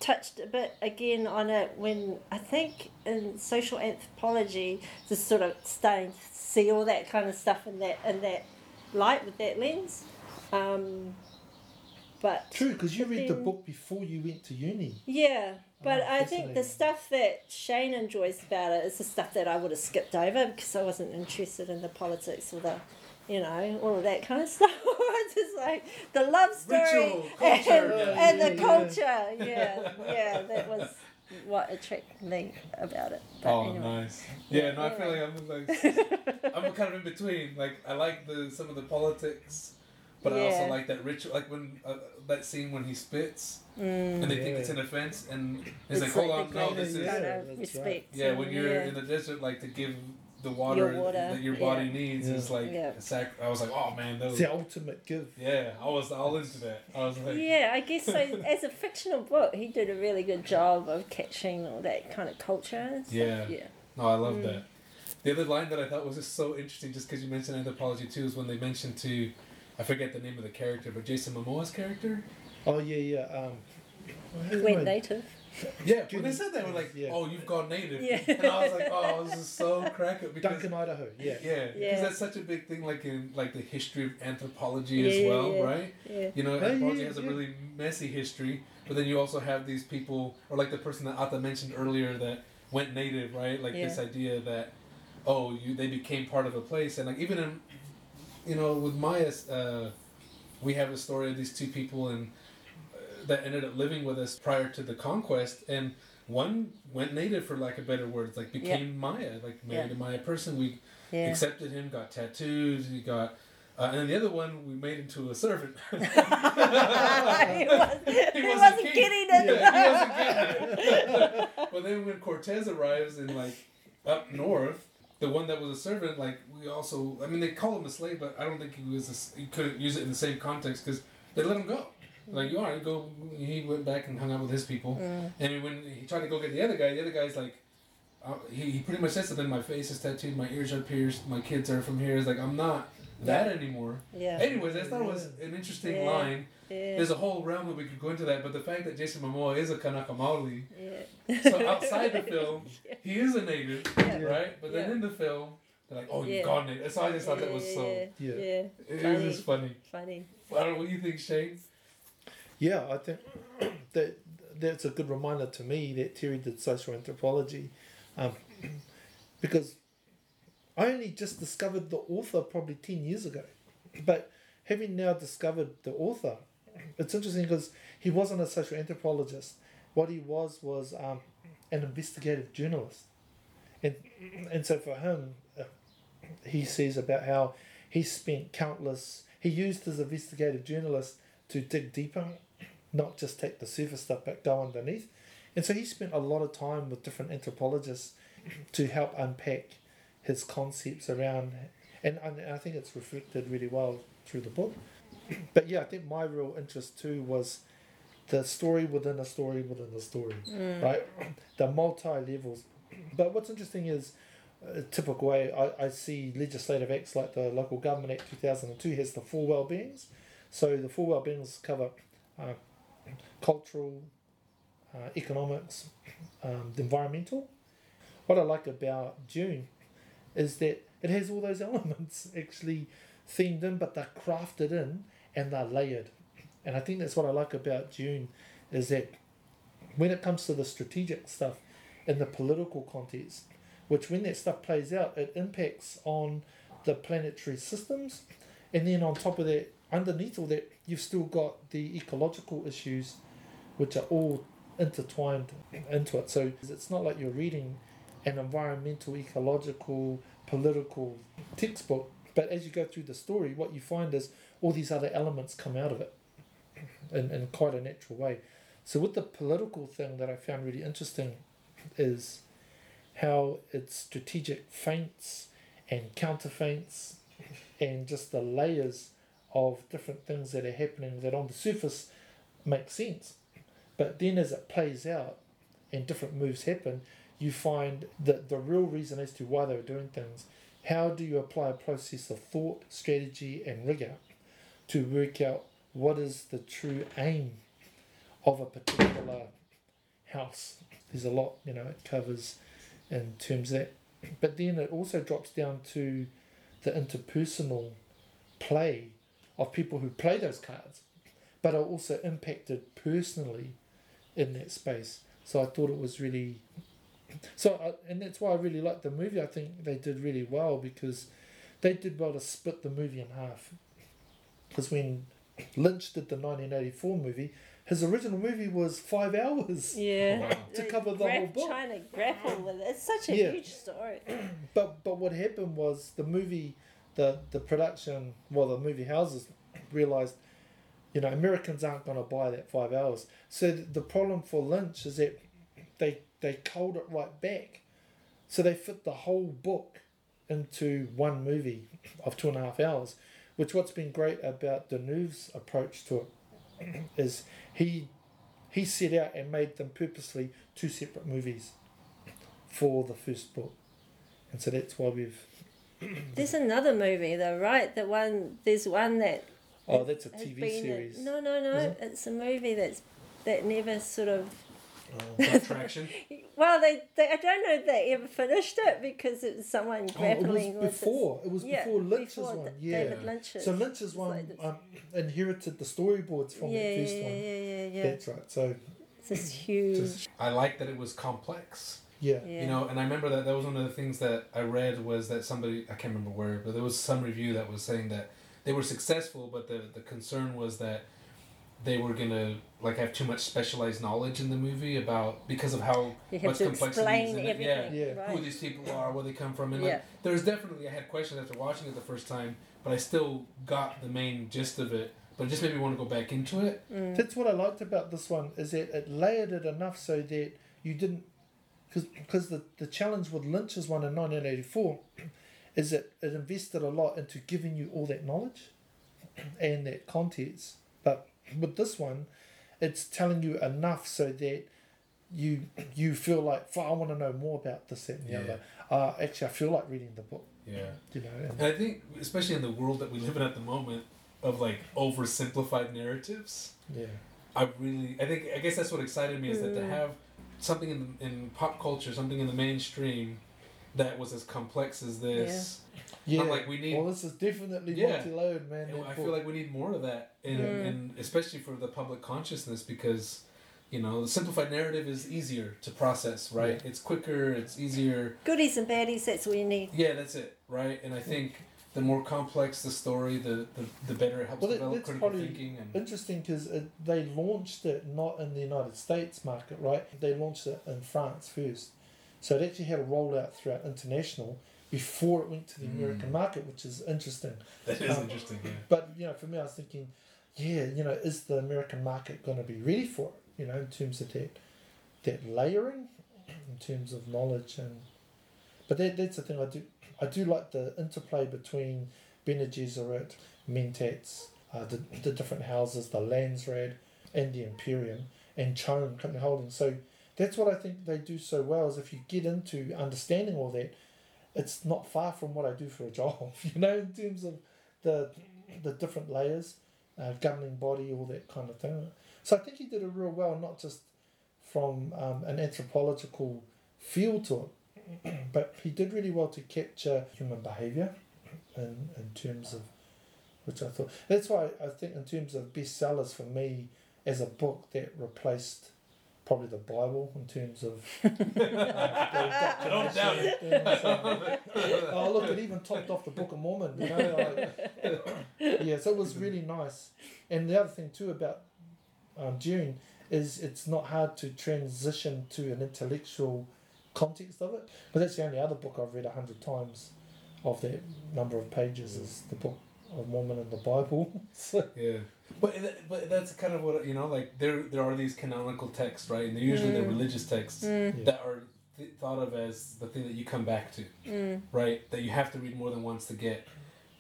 touched a bit again on it when I think in social anthropology, just sort of starting to see all that kind of stuff in that in that light with that lens. Um, but True, because you read the book before you went to uni. Yeah, but Oh, I think the stuff that Shane enjoys about it is the stuff that I would have skipped over because I wasn't interested in the politics or the, you know, all of that kind of stuff. it's just like the love story Ritual, culture, and, yeah. and the Yeah, yeah. culture. Yeah, yeah, that was what attracted me about it. But Oh, anyway. nice. Yeah, no, I feel like I'm like I'm kind of in between. Like I like the some of the politics, but I also like that ritual. Like when uh, that scene when he spits Mm. and they think Yeah. it's an offense, and he's It's like, "Hold like on, no, this is." Yeah, kind that's of right. respect. Yeah, when you're yeah. in the desert, like to give the water, Your water, that your yeah. body needs Yeah. is like Yeah. sac. I was like, oh man, that was, the ultimate give. yeah, I was all into that. I was like, Yeah, I guess so. As a fictional book, he did a really good job of catching all that kind of culture. And stuff. Yeah. yeah. No, I love Mm. that. The other line that I thought was just so interesting, just because you mentioned anthropology too, is when they mentioned to, I forget the name of the character, but Jason Momoa's character. Oh yeah, yeah. Um, He went native. Yeah, when they said they we're like, Yeah. oh, you've gone native, Yeah. and I was like, oh, this is so cracker." up because. Duncan, Idaho. Yeah. Yeah, because Yeah. that's such a big thing, like in like the history of anthropology Yeah, as yeah, well, yeah. right? Yeah. You know, anthropology yeah, has a yeah. really messy history, but then you also have these people, or like the person that Ata mentioned earlier that went native, right? Like this idea that, oh, you they became part of a place, and like even in, you know, with Maya's, uh, we have a story of these two people and that ended up living with us prior to the conquest, and one went native for lack of better words, like became Maya, like married a Maya person. We Yeah. accepted him, got tattoos, he got, uh, and then the other one we made into a servant. he, was, wasn't king. Yeah, he wasn't it. but then when Cortez arrives in like up north, the one that was a servant, like we also, I mean, they call him a slave, but I don't think he was. A, he couldn't use it in the same context because they let him go. Like you are, go. He went back and hung out with his people, Mm. and when he tried to go get the other guy, the other guy's like. Uh, he, he pretty much said something. My face is tattooed. My ears are pierced. My kids are from here. It's like I'm not that anymore. Yeah. Anyways, I thought it was an interesting Yeah. line. Yeah. There's a whole realm that we could go into that, but the fact that Jason Momoa is a Kanaka Maoli, yeah. so outside the film, he is a native, Yeah. right? But then Yeah. in the film, they're like, "Oh, you've Yeah. gone native." So I just thought that was so. yeah, Yeah. yeah, It Funny. was just funny. funny. I don't know what you think, Shane. Yeah, I think that that's a good reminder to me that Terry did social anthropology, um, because I only just discovered the author probably ten years ago, but having now discovered the author, it's interesting because he wasn't a social anthropologist. What he was was um, an investigative journalist, and and so for him, uh, he says about how he spent countless. He used his investigative journalist to dig deeper, not just take the surface stuff, but go underneath. And so he spent a lot of time with different anthropologists to help unpack his concepts around, and, and I think it's reflected really well through the book. But yeah, I think my real interest too was the story within a story within a story, right? The multi levels. But what's interesting is, a typical way I, I see legislative acts like the Local Government Act 2002 has the four well-beings. So the four well-beings cover uh, cultural, uh, economics, um, environmental. What I like about Dune is that it has all those elements actually themed in, but they're crafted in and they're layered. And I think that's what I like about Dune is that when it comes to the strategic stuff in the political context, which when that stuff plays out, it impacts on the planetary systems. And then on top of that, underneath all that, you've still got the ecological issues, which are all intertwined into it. So it's not like you're reading an environmental, ecological, political textbook, but as you go through the story, what you find is all these other elements come out of it in, in quite a natural way. So, with the political thing that I found really interesting is how its strategic feints and counterfeints and just the layers of different things that are happening that on the surface make sense. But then as it plays out and different moves happen, you find that the real reason as to why they were doing things, how do you apply a process of thought, strategy, and rigor to work out what is the true aim of a particular house. There's a lot, you know, it covers in terms of that. But then it also drops down to the interpersonal play of people who play those cards, but are also impacted personally in that space. So I thought it was really. So, I, and that's why I really liked the movie. I think they did really well because they did well to split the movie in half. Because when Lynch did the 1984 movie, his original movie was five hours. Yeah. Oh, to cover the grap- whole book. Trying to grapple with it. It's such a Yeah. huge story. But but what happened was the movie, the the production, well the movie houses realized, you know, Americans aren't going to buy that five hours. So th- the problem for Lynch is that they they culled it right back, so they fit the whole book into one movie of two and a half hours. Which what's been great about Villeneuve's approach to it is he he set out and made them purposely two separate movies for the first book. And so that's why we've. There's another movie though, right? The one there's one that Oh, that's a TV been series. no, no, no. It? It's a movie that's that never sort of. Attraction. Well, they, they I don't know if they ever finished it because it was someone grappling. Oh, it grappling was with. before. It was yeah, before Lynch's before one. Yeah. David Lynch's. So Lynch's one like this- um, inherited the storyboards from yeah, that yeah, first yeah, one. yeah, yeah, yeah. That's right. So It's this huge. Just- I like that it was complex. Yeah. yeah. You know, and I remember that that was one of the things that I read was that somebody I can't remember where, but there was some review that was saying that they were successful, but the the concern was that they were gonna like have too much specialized knowledge in the movie about because of how you have much to complexity is explain in it. Yeah. Yeah. Right. who these people are, where they come from, and Yeah. like there's definitely I had questions after watching it the first time, but I still got the main gist of it. But it just made me want to go back into it. Mm. That's what I liked about this one is that it layered it enough so that you didn't, because the the challenge with Lynch's one in nineteen eighty four, is that it invested a lot into giving you all that knowledge, and that context. But with this one, it's telling you enough so that you you feel like "Fuck, I want to know more about this that, and the Yeah. other. Uh, actually, I feel like reading the book. Yeah. You know. And, And I think, especially in the world that we live in at the moment, of like oversimplified narratives, yeah. I really, I think, I guess that's what excited me is that to Mm. have something in in pop culture, something in the mainstream, that was as complex as this. Yeah. I'm like, we need. well, this is definitely Yeah. multi-layered, man. and I book. feel like we need more of that, and and especially for the public consciousness because. You know, the simplified narrative is easier to process, right? It's quicker, it's easier. Goodies and baddies. That's all you need. Yeah, that's it, right? And I think the more complex the story, the the, the better it helps Well, develop critical thinking. And interesting because they launched it not in the United States market, right? They launched it in France first, so it actually had a rollout throughout international before it went to the Mm. American market, which is interesting. that is Um, interesting. Yeah. But you know, for me, I was thinking, yeah, you know, is the American market going to be ready for it? You know, in terms of that that layering, in terms of knowledge and. But that, that's the thing I do. I do like the interplay between Bene Gesserit, Mentats, uh, the, the different houses, the Landsraad, and the Imperium, and CHOAM Company Holdings. So that's what I think they do so well. Is if you get into understanding all that, it's not far from what I do for a job. You know, in terms of the the different layers, uh, governing body, all that kind of thing. So I think he did it real well, not just from um, an anthropological feel to it, but he did really well to capture human behaviour in, in terms of which I thought that's why I think in terms of bestsellers for me as a book that replaced probably the Bible in terms of uh, Don't doubt it. oh look it even topped off the Book of Mormon you know like, yeah so it was really nice and the other thing too about um, Dune is it's not hard to transition to an intellectual context of it but that's the only other book I've read a hundred times of that number of pages is the Book of Mormon and the Bible so Yeah, but but that's kind of what you know. Like there there are these canonical texts, right? And they're usually the Mm. religious texts Mm, that are th- thought of as the thing that you come back to, mm. right? That you have to read more than once to get.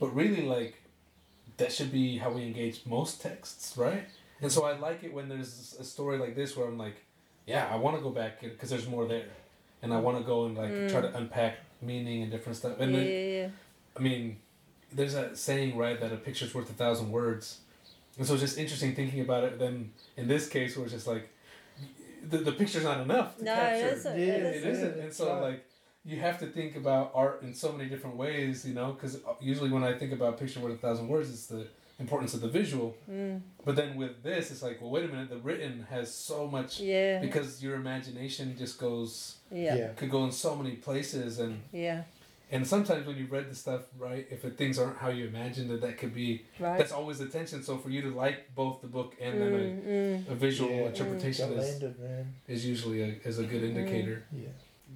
But really, like that should be how we engage most texts, right? And so I like it when there's a story like this where I'm like, yeah, I want to go back because there's more there, and I want to go and like try to unpack meaning and different stuff. And yeah, then yeah, yeah. I mean, there's that saying, right, that a picture's worth a thousand words. And so it's just interesting thinking about it then in this case where it's just like the, the picture's not enough to No, capture. isn't. Yeah, it it isn't. isn't. And so, Right. like, you have to think about art in so many different ways, you know, because uh, usually when I think about picture worth a thousand words, it's the importance of the visual. Mm, But then with this, it's like, well, wait a minute, the written has so much yeah. because your imagination just goes yeah. yeah. could go in so many places and Yeah. and sometimes when you read the stuff right if it, things aren't how you imagined it that could be Right. that's always the tension so for you to like both the book and then Mm, mm. a, a visual Yeah. interpretation Got is, landed, man. is usually a, is a good indicator Yeah.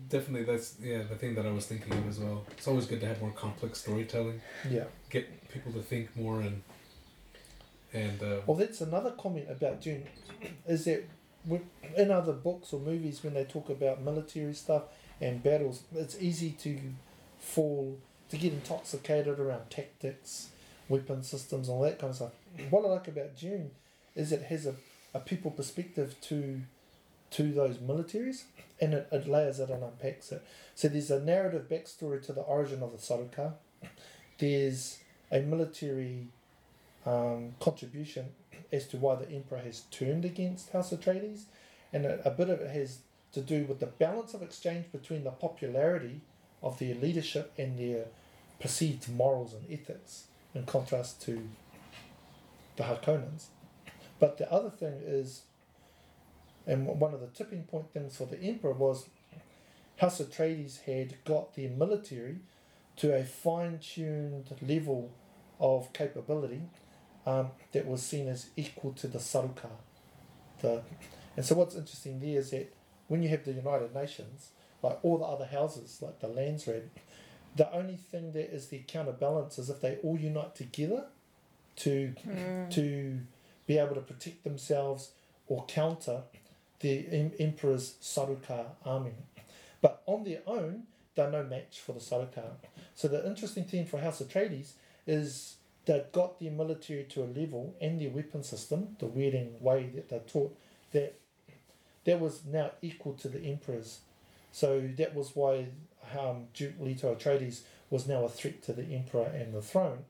definitely that's yeah the thing that i was thinking of as well it's always good to have more complex storytelling Yeah. get people to think more and and uh, Well, that's another comment about Dune, is that in other books or movies when they talk about military stuff and battles, it's easy to fall to get intoxicated around tactics, weapon systems, all that kind of stuff. What I like about Dune is it has a, a people perspective to to those militaries and it, it layers it and unpacks it. So there's a narrative backstory to the origin of the Sardaukar. There's a military um, contribution as to why the emperor has turned against House Atreides, and a, a bit of it has to do with the balance of exchange between the popularity of their leadership and their perceived morals and ethics, in contrast to the Harkonnens. But the other thing is, and one of the tipping point things for the emperor was House Atreides had got their military to a fine-tuned level of capability um, that was seen as equal to the Sardaukar. The, and so what's interesting there is that when you have the United Nations, like all the other houses, like the Landsraad, the only thing that is the counterbalance is if they all unite together to Mm. to be able to protect themselves or counter the em- Emperor's Sardaukar army. But on their own, they're no match for the Sardaukar. So the interesting thing for House Atreides is they've got their military to a level and their weapon system, the weirding way that they're taught, that that was now equal to the Emperor's. So that was why um, Duke Leto Atreides was now a threat to the Emperor and the throne,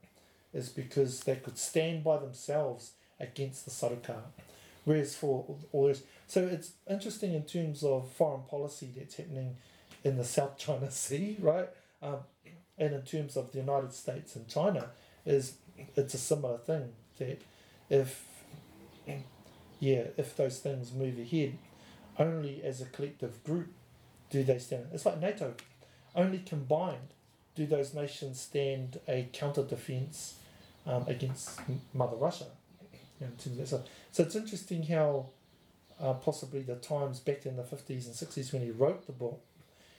is because they could stand by themselves against the Sardaukar. Whereas for all this, so it's interesting in terms of foreign policy that's happening in the South China Sea, right? Um, and in terms of the United States and China, is it's a similar thing that if yeah, if those things move ahead, only as a collective group do they stand. It's like NATO. Only combined do those nations stand a counter defense um, against Mother Russia. You know, in terms of that. So, so it's interesting how uh, possibly the times back in the 50s and 60s when he wrote the book,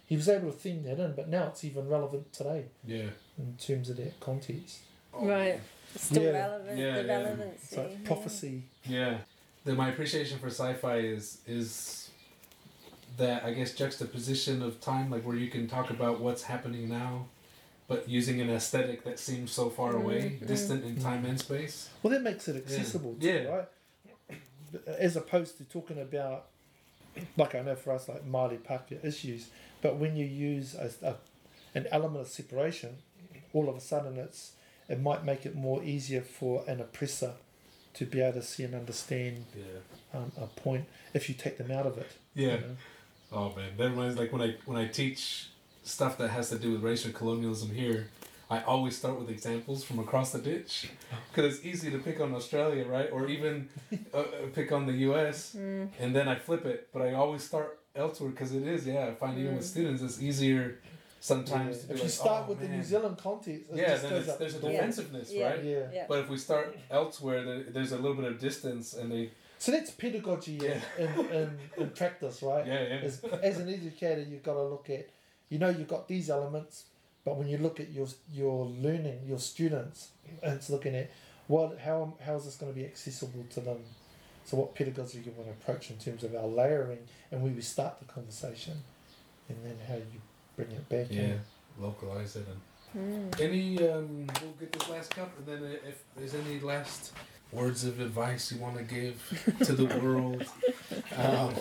he was able to theme that in, but now it's even relevant today yeah in terms of that context. Right. Still Yeah. relevant. Yeah, the yeah. relevancy. It's like prophecy. Yeah, the, my appreciation for sci-fi is is that I guess juxtaposition of time, like where you can talk about what's happening now, but using an aesthetic that seems so far away, Mhm. distant in time and space. Well, that makes it accessible too, Yeah. right? As opposed to talking about, like I know for us, like Māori Pākehā issues, but when you use a, a, an element of separation, all of a sudden it's it might make it more easier for an oppressor to be able to see and understand Yeah. um, a point if you take them out of it. you Yeah. know? Oh man, that reminds like when I when I teach stuff that has to do with racial colonialism here, I always start with examples from across the ditch because it's easy to pick on Australia, right? Or even uh, uh, pick on the U.S. Mm. and then I flip it. But I always start elsewhere because it is, yeah. I find even with Mm. students, it's easier sometimes Yeah. to be If you like, start "Oh, with the New. Zealand context, yeah, just then it's, there's a the defensiveness, Yeah. right? Yeah. Yeah. But if we start elsewhere, there, there's a little bit of distance, and they, So that's pedagogy Yeah. in, in, in practice, right? yeah, yeah, as, as an educator, you've got to look at, you know, you've got these elements, but when you look at your your learning, your students, and it's looking at what how how is this going to be accessible to them. So what pedagogy you want to approach in terms of our layering and where we start the conversation, and then how you bring it back. yeah, in. localize it and. Mm. Any, um, we'll get this last cup, and then if there's any last words of advice you want to give to the world, um,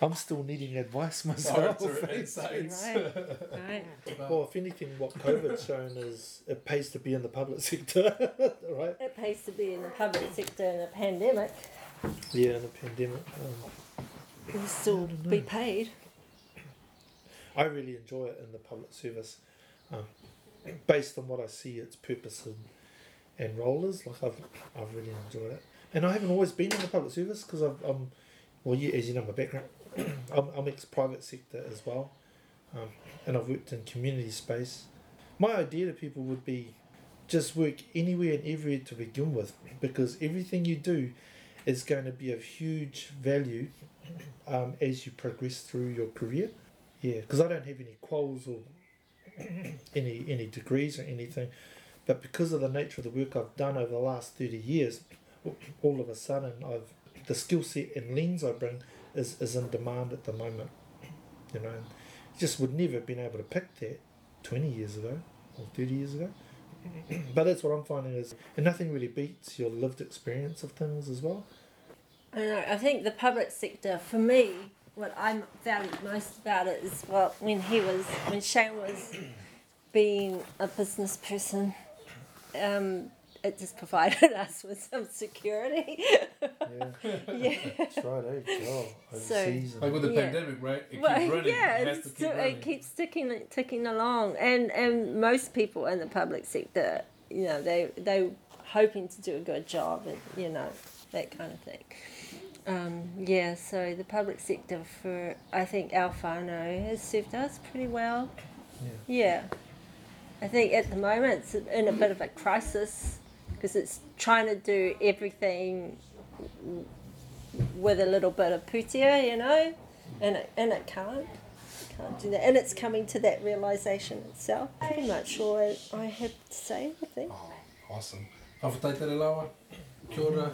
I'm still needing advice myself. or insights. Right. Right. Well, if anything, what COVID's shown is it pays to be in the public sector, right? It pays to be in the public sector in a pandemic. Yeah, in a pandemic. Um, will still I don't be paid. I really enjoy it in the public service, um, based on what I see its purpose and, and role is. Like I've I've really enjoyed it, and I haven't always been in the public service because I'm well, you, as you know, my background, I'm, I'm ex private sector as well, um, and I've worked in community space. My idea to people would be just work anywhere and everywhere to begin with, because everything you do is going to be of huge value um, as you progress through your career. Yeah, because I don't have any quals or any any degrees or anything, but because of the nature of the work I've done over the last thirty years, all of a sudden I've the skill set and lens I bring is, is in demand at the moment. You know, just would never have been able to pick that twenty years ago or thirty years ago. but that's what I'm finding is, and nothing really beats your lived experience of things as well. I know. I think the public sector, for me, what I valued most about it is well, when he was, when Shane was being a business person, um, it just provided us with some security. Yeah, yeah. that's right. Eh? Oh, So- overseas and- Like with the Yeah. pandemic, right? It Well, keeps running. yeah, it has to keep still, running. it keeps ticking ticking along, and and most people in the public sector, you know, they they hoping to do a good job, and you know, that kind of thing. Um, yeah, so the public sector for I think Alfano has served us pretty well. Yeah. Yeah, I think at the moment it's in a bit of a crisis because it's trying to do everything w- with a little bit of pūtea, you know, and it, and it can't. Can't do that, and it's coming to that realization itself. Pretty much all I, I have to say. I think. Oh, awesome. Awhataita re lawa. Kia ora.